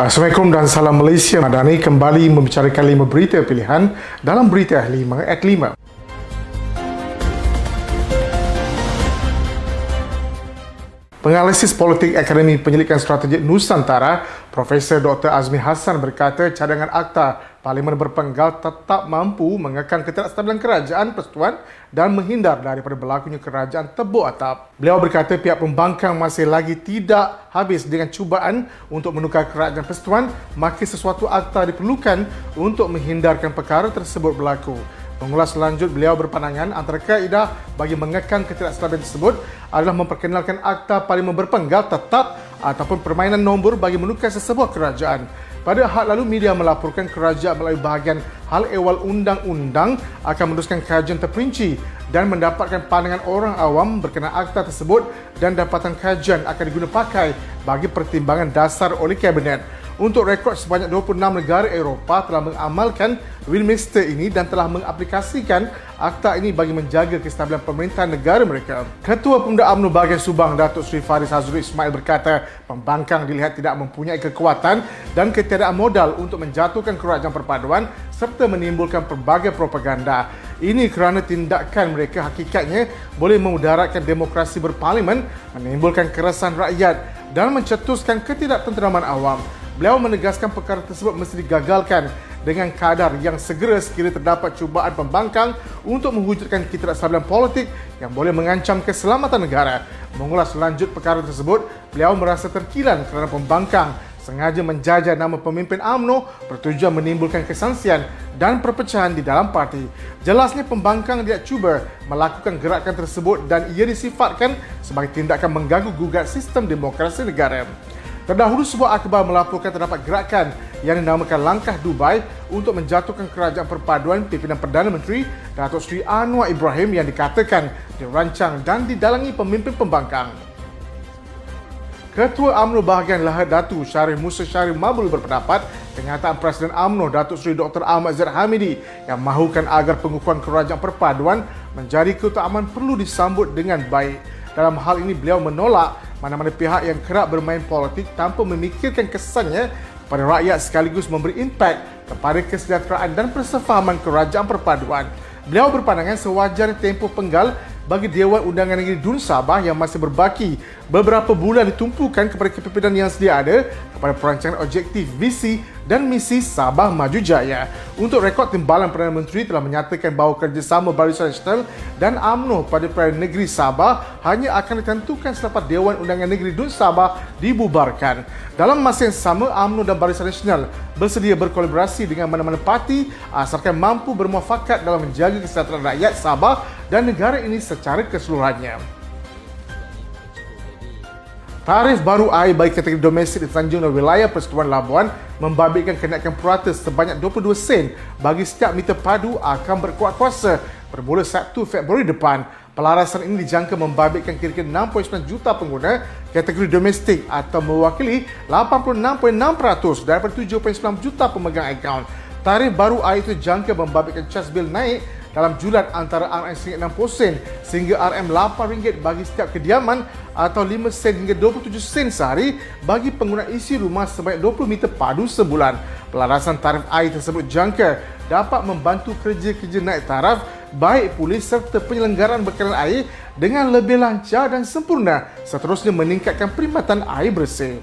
Assalamualaikum dan salam Malaysia. Madani kembali membicarakan lima berita pilihan dalam berita 5 at 5. Penganalisis Politik Akademi Penyelidikan Strategik Nusantara, Profesor Dr. Azmi Hassan berkata cadangan akta Parlimen berpenggal tetap mampu mengekang ketidakstabilan kerajaan persekutuan dan menghindar daripada berlakunya kerajaan tebuk atap. Beliau berkata pihak pembangkang masih lagi tidak habis dengan cubaan untuk menukar kerajaan persekutuan, maka sesuatu akta diperlukan untuk menghindarkan perkara tersebut berlaku. Pengulas lanjut beliau berpandangan antara kaedah bagi mengekang ketidakstabilan tersebut adalah memperkenalkan akta parlimen berpenggal tetap ataupun permainan nombor bagi menukar sesebuah kerajaan. Pada had lalu, media melaporkan kerajaan melalui bahagian hal ehwal undang-undang akan meneruskan kajian terperinci dan mendapatkan pandangan orang awam berkenaan akta tersebut dan dapatan kajian akan diguna pakai bagi pertimbangan dasar oleh Kabinet. Untuk rekod sebanyak 26 negara Eropah telah mengamalkan Westminster ini dan telah mengaplikasikan akta ini bagi menjaga kestabilan pemerintahan negara mereka. Ketua Pemuda UMNO bahagian Subang Datuk Seri Faris Hazrul Ismail berkata pembangkang dilihat tidak mempunyai kekuatan dan ketiadaan modal untuk menjatuhkan kerajaan perpaduan serta menimbulkan pelbagai propaganda. Ini kerana tindakan mereka hakikatnya boleh memudaratkan demokrasi berparlimen, menimbulkan keresahan rakyat dan mencetuskan ketidaktenteraman awam. Beliau menegaskan perkara tersebut mesti digagalkan dengan kadar yang segera sekiranya terdapat cubaan pembangkang untuk mewujudkan ketidakstabilan politik yang boleh mengancam keselamatan negara. Mengulas lanjut perkara tersebut, beliau merasa terkilan kerana pembangkang sengaja menjajah nama pemimpin AMNO bertujuan menimbulkan kesansian dan perpecahan di dalam parti. Jelasnya pembangkang dia cuba melakukan gerakan tersebut dan ia disifatkan sebagai tindakan mengganggu gugat sistem demokrasi negara. Terdahulu sebuah akhbar melaporkan terdapat gerakan yang dinamakan Langkah Dubai untuk menjatuhkan kerajaan perpaduan pimpinan Perdana Menteri Datuk Seri Anwar Ibrahim yang dikatakan dirancang dan didalangi pemimpin pembangkang. Ketua UMNO bahagian Lahad Datu Syarif Musa Syarif Mabul berpendapat kenyataan Presiden UMNO Datuk Seri Dr. Ahmad Zaid Hamidi yang mahukan agar pengukuhan kerajaan perpaduan menjadi keutamaan perlu disambut dengan baik. Dalam hal ini beliau menolak mana-mana pihak yang kerap bermain politik tanpa memikirkan kesannya kepada rakyat sekaligus memberi impak kepada kesejahteraan dan persefahaman kerajaan perpaduan. Beliau berpandangan sewajarnya tempoh penggal bagi Dewan Undangan Negeri Dun Sabah yang masih berbaki beberapa bulan ditumpukan kepada kepimpinan yang sedia ada kepada perancangan objektif visi dan misi Sabah Maju Jaya. Untuk rekod timbalan Perdana Menteri telah menyatakan bahawa kerjasama Barisan Nasional dan UMNO pada Perdana Negeri Sabah hanya akan ditentukan selepas Dewan Undangan Negeri Dun Sabah dibubarkan. Dalam masa yang sama, UMNO dan Barisan Nasional bersedia berkolaborasi dengan mana-mana parti asalkan mampu bermuafakat dalam menjaga kesejahteraan rakyat Sabah dan negara ini secara keseluruhannya. Tarif baru air bagi kategori domestik di Tanjung dan wilayah Persekutuan Labuan membabitkan kenaikan purata sebanyak 22 sen bagi setiap meter padu akan berkuat kuasa bermula 1 Februari depan. Pelarasan ini dijangka membabitkan kira-kira 6.9 juta pengguna kategori domestik atau mewakili 86.6% daripada 7.9 juta pemegang akaun. Tarif baru air itu dijangka membabitkan cas bil naik dalam julat antara RM60 sen sehingga RM8 bagi setiap kediaman atau 5 sen hingga 27 sen sehari bagi pengguna isi rumah sebanyak 20 meter padu sebulan. Pelarasan tarif air tersebut jangka dapat membantu kerja-kerja naik taraf baik polis serta penyelenggaraan bekalan air dengan lebih lancar dan sempurna seterusnya meningkatkan perkhidmatan air bersih.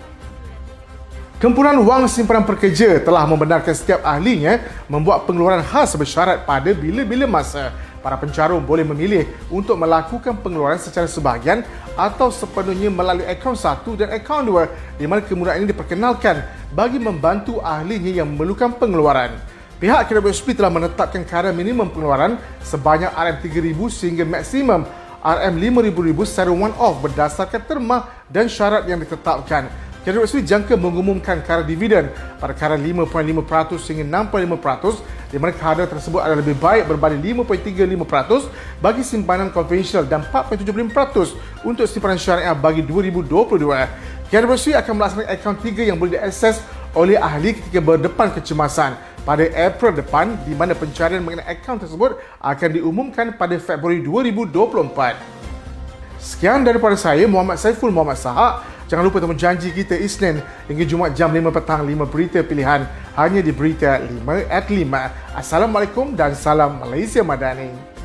Kumpulan Wang Simpanan Pekerja telah membenarkan setiap ahlinya membuat pengeluaran khas bersyarat pada bila-bila masa. Para pencarum boleh memilih untuk melakukan pengeluaran secara sebahagian atau sepenuhnya melalui akaun satu dan akaun dua di mana kemudahan ini diperkenalkan bagi membantu ahlinya yang memerlukan pengeluaran. Pihak KWSP telah menetapkan kadar minimum pengeluaran sebanyak RM3,000 sehingga maksimum RM5,000 secara one-off berdasarkan terma dan syarat yang ditetapkan. Kedua Sri jangka mengumumkan kadar dividen pada kadar 5.5% hingga 6.5% di mana kadar tersebut adalah lebih baik berbanding 5.35% bagi simpanan konvensional dan 4.75% untuk simpanan syariah bagi 2022. Kedua Sri akan melaksanakan akaun 3 yang boleh diakses oleh ahli ketika berdepan kecemasan pada April depan di mana pencarian mengenai akaun tersebut akan diumumkan pada Februari 2024. Sekian daripada saya Muhammad Saiful Muhammad Sahak Jangan lupa temu janji kita Isnin hingga Jumaat jam 5 petang 5 berita pilihan hanya di Berita 5 at 5. Assalamualaikum dan salam Malaysia Madani.